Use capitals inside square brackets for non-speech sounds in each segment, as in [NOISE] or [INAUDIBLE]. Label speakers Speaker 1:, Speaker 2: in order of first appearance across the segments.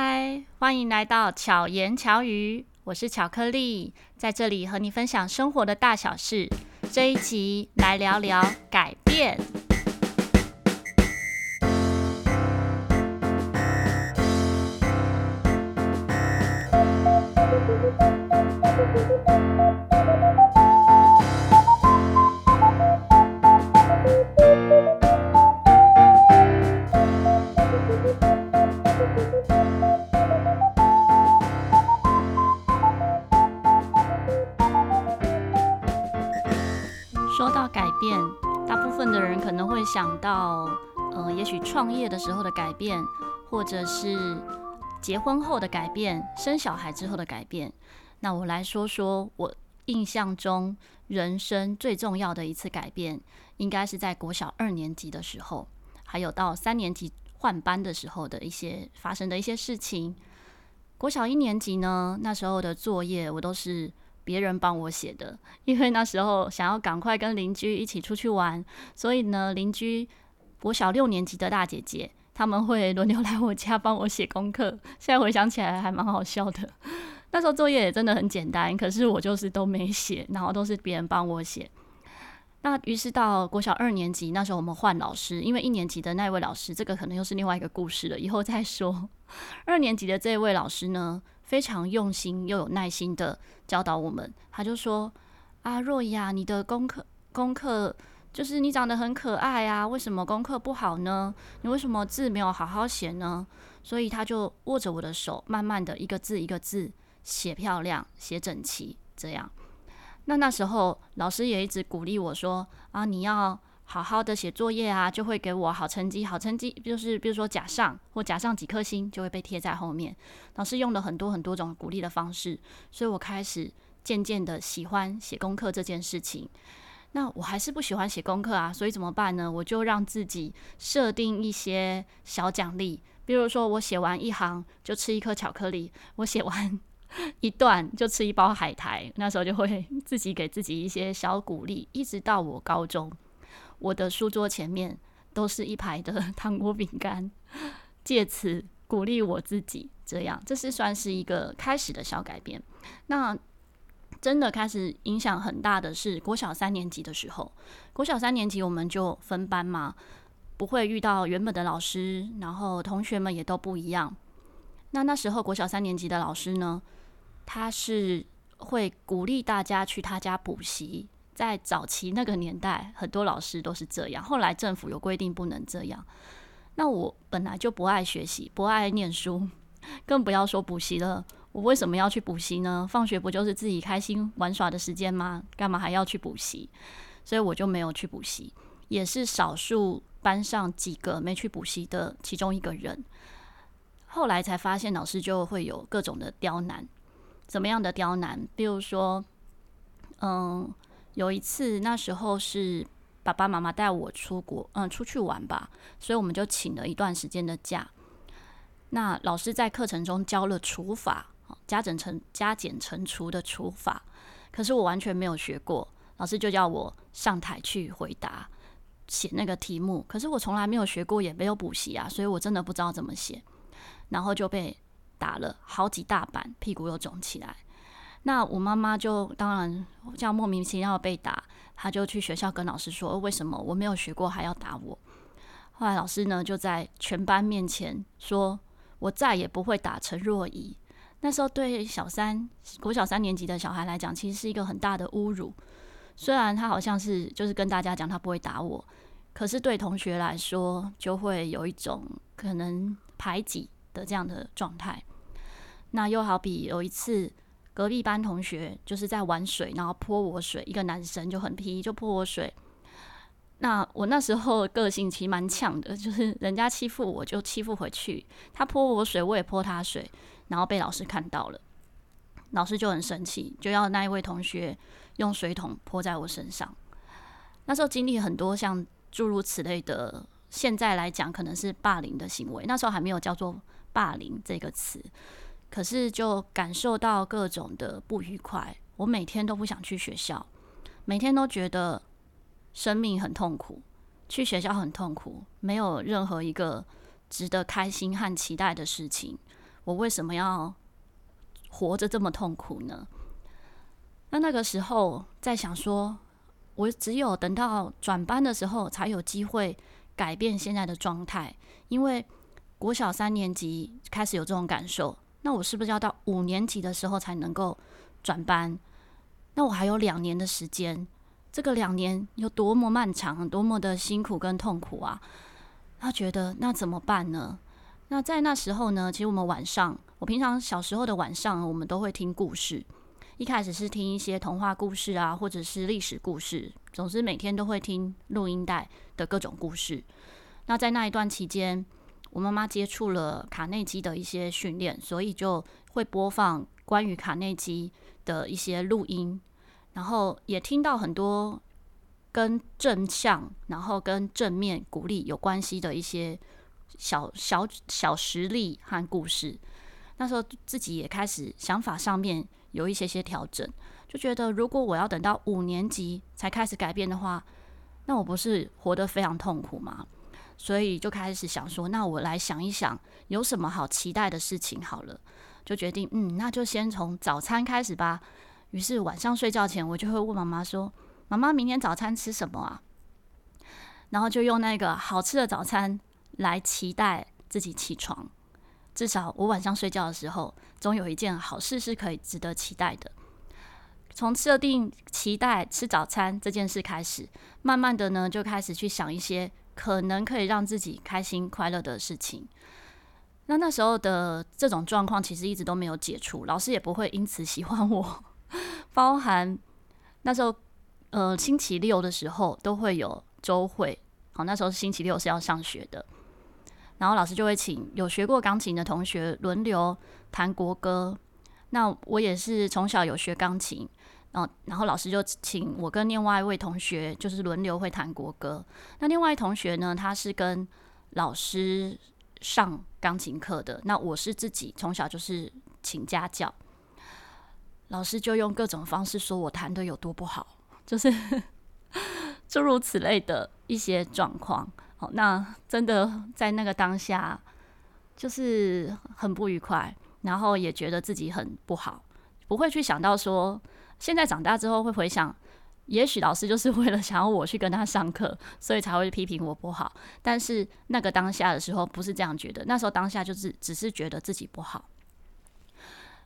Speaker 1: 嗨，欢迎来到巧言巧语，我是巧克力，在这里和你分享生活的大小事。这一集来聊聊改变。分的人可能会想到，呃，也许创业的时候的改变，或者是结婚后的改变，生小孩之后的改变。那我来说说我印象中人生最重要的一次改变，应该是在国小二年级的时候，还有到三年级换班的时候的一些发生的一些事情。国小一年级呢，那时候的作业我都是别人帮我写的，因为那时候想要赶快跟邻居一起出去玩，所以呢，邻居国小六年级的大姐姐，他们会轮流来我家帮我写功课。现在回想起来还蛮好笑的。那时候作业也真的很简单，可是我就是都没写，然后都是别人帮我写。那于是到国小二年级，那时候我们换老师，因为一年级的那位老师，这个可能又是另外一个故事了，以后再说。[LAUGHS] 二年级的这位老师呢，非常用心又有耐心的教导我们，他就说：“啊，若雅，你的功课功课就是你长得很可爱啊，为什么功课不好呢？你为什么字没有好好写呢？”所以他就握着我的手，慢慢的一个字一个字写漂亮，写整齐，这样。那那时候老师也一直鼓励我说：“啊，你要。”好好的写作业啊，就会给我好成绩。好成绩就是，比如说甲上或甲上几颗星，就会被贴在后面。老师用了很多很多种鼓励的方式，所以我开始渐渐的喜欢写功课这件事情。那我还是不喜欢写功课啊，所以怎么办呢？我就让自己设定一些小奖励，比如说我写完一行就吃一颗巧克力，我写完一段就吃一包海苔。那时候就会自己给自己一些小鼓励，一直到我高中。我的书桌前面都是一排的 [LAUGHS] 糖果饼干，借此鼓励我自己。这样，这是算是一个开始的小改变。那真的开始影响很大的是国小三年级的时候。国小三年级我们就分班嘛，不会遇到原本的老师，然后同学们也都不一样。那那时候国小三年级的老师呢，他是会鼓励大家去他家补习。在早期那个年代，很多老师都是这样。后来政府有规定不能这样。那我本来就不爱学习，不爱念书，更不要说补习了。我为什么要去补习呢？放学不就是自己开心玩耍的时间吗？干嘛还要去补习？所以我就没有去补习，也是少数班上几个没去补习的其中一个人。后来才发现，老师就会有各种的刁难。怎么样的刁难？比如说，嗯。有一次，那时候是爸爸妈妈带我出国，嗯，出去玩吧，所以我们就请了一段时间的假。那老师在课程中教了除法，加减乘加减乘除的除法，可是我完全没有学过，老师就叫我上台去回答，写那个题目，可是我从来没有学过，也没有补习啊，所以我真的不知道怎么写，然后就被打了好几大板，屁股又肿起来。那我妈妈就当然这样莫名其妙被打，她就去学校跟老师说，为什么我没有学过还要打我？后来老师呢就在全班面前说，我再也不会打陈若仪。那时候对小三国小三年级的小孩来讲，其实是一个很大的侮辱。虽然他好像是就是跟大家讲他不会打我，可是对同学来说就会有一种可能排挤的这样的状态。那又好比有一次。隔壁班同学就是在玩水，然后泼我水。一个男生就很皮，就泼我水。那我那时候个性其实蛮呛的，就是人家欺负我就欺负回去。他泼我水，我也泼他水，然后被老师看到了，老师就很生气，就要那一位同学用水桶泼在我身上。那时候经历很多像诸如此类的，现在来讲可能是霸凌的行为，那时候还没有叫做霸凌这个词。可是就感受到各种的不愉快，我每天都不想去学校，每天都觉得生命很痛苦，去学校很痛苦，没有任何一个值得开心和期待的事情。我为什么要活着这么痛苦呢？那那个时候在想说，我只有等到转班的时候才有机会改变现在的状态，因为国小三年级开始有这种感受，那我是不是要到五年级的时候才能够转班？那我还有两年的时间，这个两年有多么漫长，多么的辛苦跟痛苦啊！他觉得那怎么办呢？那在那时候呢，其实我们晚上，我平常小时候的晚上，我们都会听故事。一开始是听一些童话故事啊，或者是历史故事，总之每天都会听录音带的各种故事。那在那一段期间，我妈妈接触了卡内基的一些训练，所以就会播放关于卡内基的一些录音，然后也听到很多跟正向，然后跟正面鼓励有关系的一些小小小实例和故事。那时候自己也开始想法上面。有一些些调整，就觉得如果我要等到五年级才开始改变的话，那我不是活得非常痛苦吗？所以就开始想说，那我来想一想，有什么好期待的事情好了，就决定，嗯，那就先从早餐开始吧。于是晚上睡觉前，我就会问妈妈说：“妈妈，明天早餐吃什么啊？”然后就用那个好吃的早餐来期待自己起床。至少我晚上睡觉的时候，总有一件好事是可以值得期待的。从设定期待吃早餐这件事开始，慢慢的呢，就开始去想一些可能可以让自己开心快乐的事情。那那时候的这种状况其实一直都没有解除，老师也不会因此喜欢我。[LAUGHS] 包含那时候，呃，星期六的时候都会有周会，好，那时候星期六是要上学的。然后老师就会请有学过钢琴的同学轮流弹国歌。那我也是从小有学钢琴，然后然后老师就请我跟另外一位同学就是轮流会弹国歌。那另外一同学呢，他是跟老师上钢琴课的。那我是自己从小就是请家教，老师就用各种方式说我弹得有多不好，就是 [LAUGHS] 诸如此类的一些状况。好，那真的在那个当下，就是很不愉快，然后也觉得自己很不好，不会去想到说，现在长大之后会回想，也许老师就是为了想要我去跟他上课，[LAUGHS] 所以才会批评我不好。但是那个当下的时候不是这样觉得，那时候当下就是只是觉得自己不好。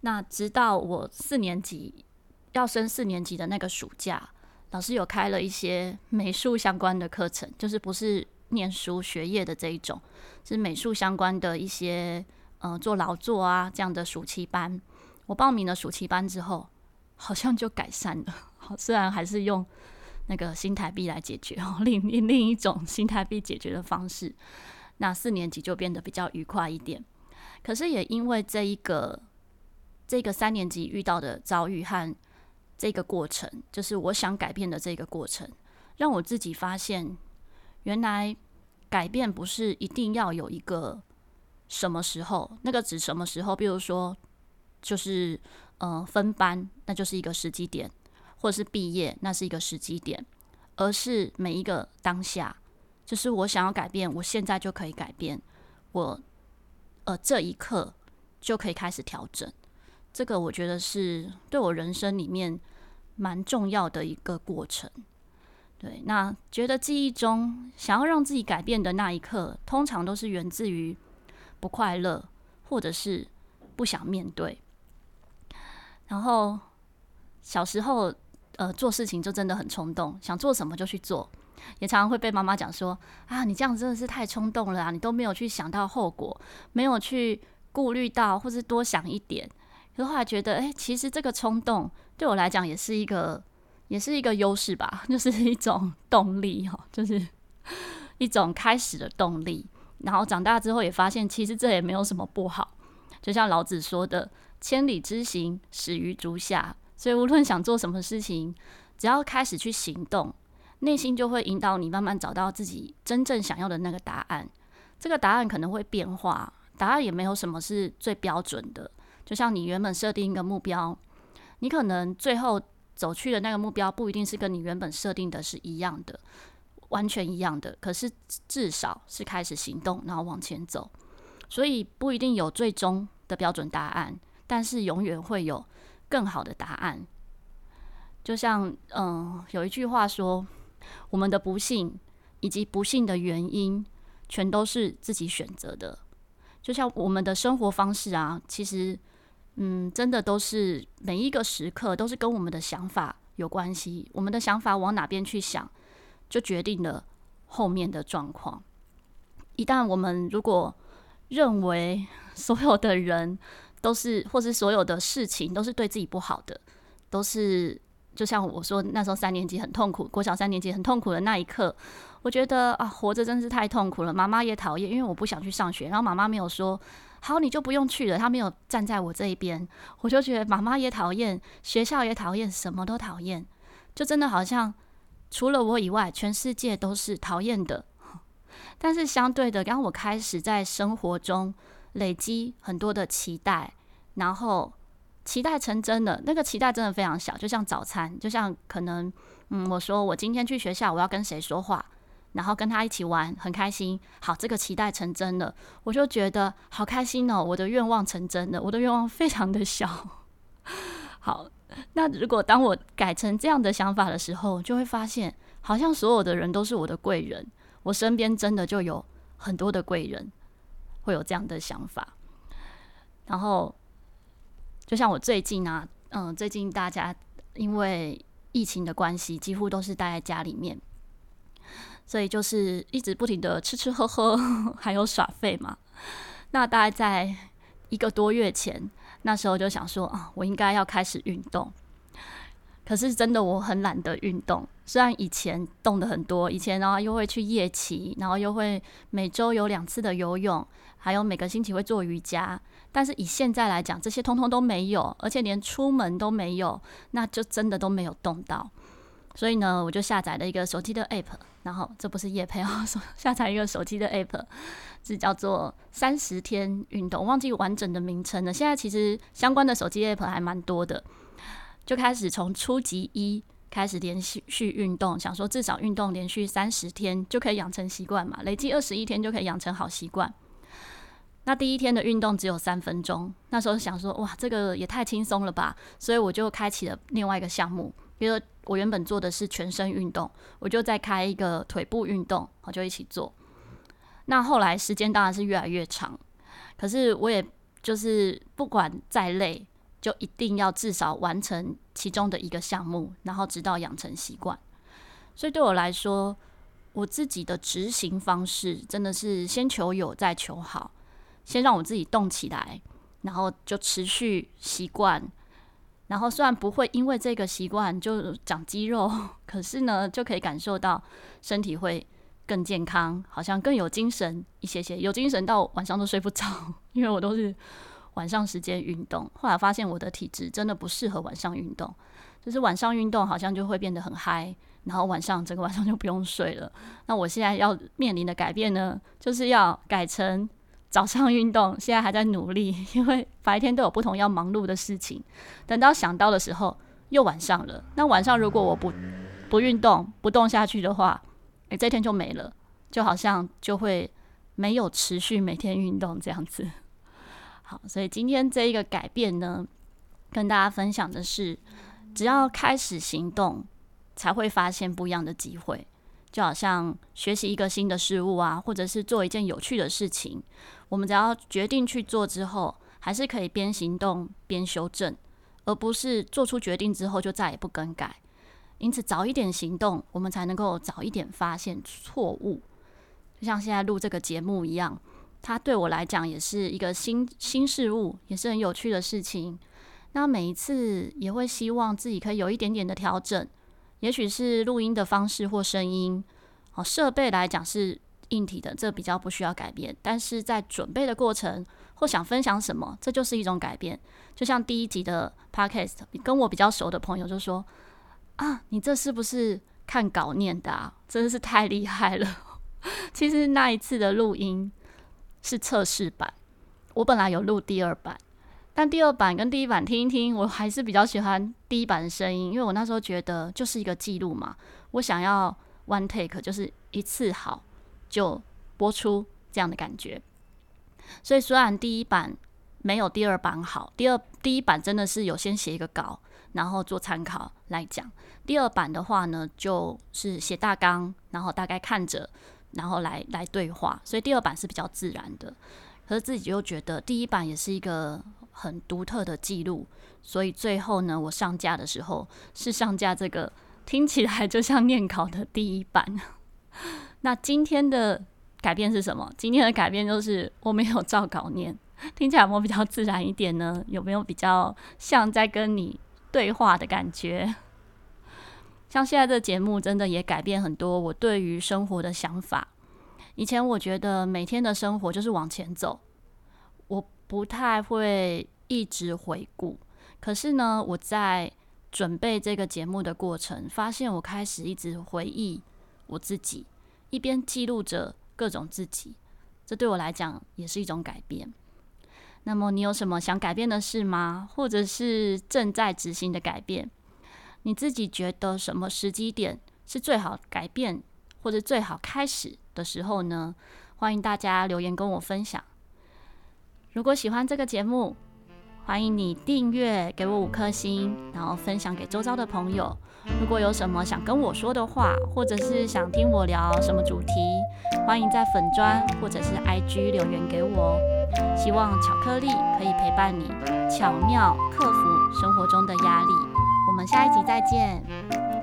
Speaker 1: 那直到我四年级要升四年级的那个暑假，老师有开了一些美术相关的课程，就是不是。念书学业的这一种，是美术相关的一些，呃，做劳作啊这样的暑期班。我报名了暑期班之后，好像就改善了。[LAUGHS] 好，虽然还是用那个新台币来解决哦，另另另一种新台币解决的方式。那四年级就变得比较愉快一点。可是也因为这一个这个三年级遇到的遭遇和这个过程，就是我想改变的这个过程，让我自己发现。原来改变不是一定要有一个什么时候，那个指什么时候？比如说，就是呃分班，那就是一个时机点，或者是毕业，那是一个时机点，而是每一个当下，就是我想要改变，我现在就可以改变，我呃这一刻就可以开始调整。这个我觉得是对我人生里面蛮重要的一个过程。对，那觉得记忆中想要让自己改变的那一刻，通常都是源自于不快乐，或者是不想面对。然后小时候，呃，做事情就真的很冲动，想做什么就去做，也常常会被妈妈讲说：“啊，你这样真的是太冲动了啊，你都没有去想到后果，没有去顾虑到，或是多想一点。”可是后来觉得，哎，其实这个冲动对我来讲也是一个。也是一个优势吧，[LAUGHS] 就是一种动力哈，就是 [LAUGHS] 一种开始的动力。然后长大之后也发现，其实这也没有什么不好。就像老子说的“千里之行，始于足下”。所以无论想做什么事情，只要开始去行动，内心就会引导你慢慢找到自己真正想要的那个答案。这个答案可能会变化，答案也没有什么是最标准的。就像你原本设定一个目标，你可能最后。走去的那个目标不一定是跟你原本设定的是一样的，完全一样的。可是至少是开始行动，然后往前走，所以不一定有最终的标准答案，但是永远会有更好的答案。就像嗯、有一句话说，我们的不幸以及不幸的原因，全都是自己选择的。就像我们的生活方式啊，其实嗯，真的都是每一个时刻都是跟我们的想法有关系。我们的想法往哪边去想，就决定了后面的状况。一旦我们如果认为所有的人都是，或是所有的事情都是对自己不好的，都是就像我说那时候三年级很痛苦，国小三年级很痛苦的那一刻，我觉得啊，活着真是太痛苦了。妈妈也讨厌，因为我不想去上学，然后妈妈没有说好你就不用去了，她没有站在我这一边，我就觉得妈妈也讨厌，学校也讨厌，什么都讨厌，就真的好像除了我以外，全世界都是讨厌的。[LAUGHS] 但是相对的，当我开始在生活中累积很多的期待，然后期待成真的，那个期待真的非常小，就像早餐，就像可能，嗯，我说我今天去学校，我要跟谁说话，然后跟他一起玩，很开心。好，这个期待成真了，我就觉得好开心哦，我的愿望成真了，我的愿望非常的小。好，那如果当我改成这样的想法的时候，就会发现，好像所有的人都是我的贵人。我身边真的就有很多的贵人，会有这样的想法。然后，就像我最近啊，嗯，最近大家因为疫情的关系，几乎都是待在家里面，所以就是一直不停的吃吃喝喝，[LAUGHS] 还有耍废嘛。那大概在一个多月前，那时候就想说啊，我应该要开始运动。可是真的，我很懒得运动。虽然以前动得很多，以前然后又会去夜骑，然后又会每周有两次的游泳，还有每个星期会做瑜伽。但是以现在来讲，这些通通都没有，而且连出门都没有，那就真的都没有动到。所以呢，我就下载了一个手机的 [LAUGHS] app，然后这不是业配哦，[LAUGHS] 下载一个手机的 app，是叫做三十天运动，我忘记完整的名称了。现在其实相关的手机 app 还蛮多的。就开始从初级一开始连续续运动，想说至少运动连续三十天就可以养成习惯嘛，累计二十一天就可以养成好习惯。那第一天的运动只有三分钟，那时候想说哇，这个也太轻松了吧，所以我就开启了另外一个项目，比如我原本做的是全身运动，我就再开一个腿部运动，我就一起做。那后来时间当然是越来越长，可是我也就是不管再累。就一定要至少完成其中的一个项目，然后直到养成习惯。所以对我来说，我自己的执行方式真的是先求有，再求好。先让我自己动起来，然后就持续习惯。然后虽然不会因为这个习惯就长肌肉，可是呢，就可以感受到身体会更健康，好像更有精神一些些，有精神到晚上都睡不着，因为我都是。晚上时间运动，后来发现我的体质真的不适合晚上运动，就是晚上运动好像就会变得很嗨，然后晚上整个晚上就不用睡了。那我现在要面临的改变呢，就是要改成早上运动，现在还在努力，[LAUGHS] 因为白天都有不同要忙碌的事情，等到想到的时候又晚上了。那晚上如果我不不运动不动下去的话，诶，这天就没了，就好像就会没有持续每天运动这样子。所以今天这一个改变呢，跟大家分享的是，只要开始行动，才会发现不一样的机会。就好像学习一个新的事物啊，或者是做一件有趣的事情，我们只要决定去做之后，还是可以边行动边修正，而不是做出决定之后就再也不更改。因此，早一点行动，我们才能够早一点发现错误。就像现在录这个节目一样。它对我来讲也是一个新新事物，也是很有趣的事情。那每一次也会希望自己可以有一点点的调整，也许是录音的方式或声音。哦，设备来讲是硬体的，这比较不需要改变。但是在准备的过程或想分享什么，这就是一种改变。就像第一集的 Podcast，跟我比较熟的朋友就说：“啊，你这是不是看稿念的啊？真的是太厉害了。” [LAUGHS] 其实那一次的录音。是测试版，我本来有录第二版，但第二版跟第一版听一听，我还是比较喜欢第一版的声音，因为我那时候觉得就是一个记录嘛，我想要 one take，就是一次好就播出这样的感觉。所以虽然第一版没有第二版好。第二第一版真的是有先写一个稿，然后做参考来讲。第二版的话呢，就是写大纲，然后大概看着，然后来来对话。所以第二版是比较自然的。可是自己又觉得第一版也是一个很独特的记录，所以最后呢，我上架的时候是上架这个听起来就像念稿的第一版。[LAUGHS] 那今天的改变是什么？今天的改变就是我没有照稿念，听起来有没有比较自然一点呢？有没有比较像在跟你对话的感觉？像现在这节目真的也改变很多我对于生活的想法。以前我觉得每天的生活就是往前走，我不太会一直回顾。可是呢，我在准备这个节目的过程，发现我开始一直回忆我自己，一边记录着各种自己。这对我来讲也是一种改变。那么你有什么想改变的事吗？或者是正在执行的改变？你自己觉得什么时机点是最好改变，或者最好开始的时候呢？欢迎大家留言跟我分享。如果喜欢这个节目，欢迎你订阅，给我五颗星，然后分享给周遭的朋友。如果有什么想跟我说的话，或者是想听我聊什么主题，欢迎在粉砖或者是 IG 留言给我哦。希望巧克力可以陪伴你，巧妙克服生活中的压力。我们下一集再见。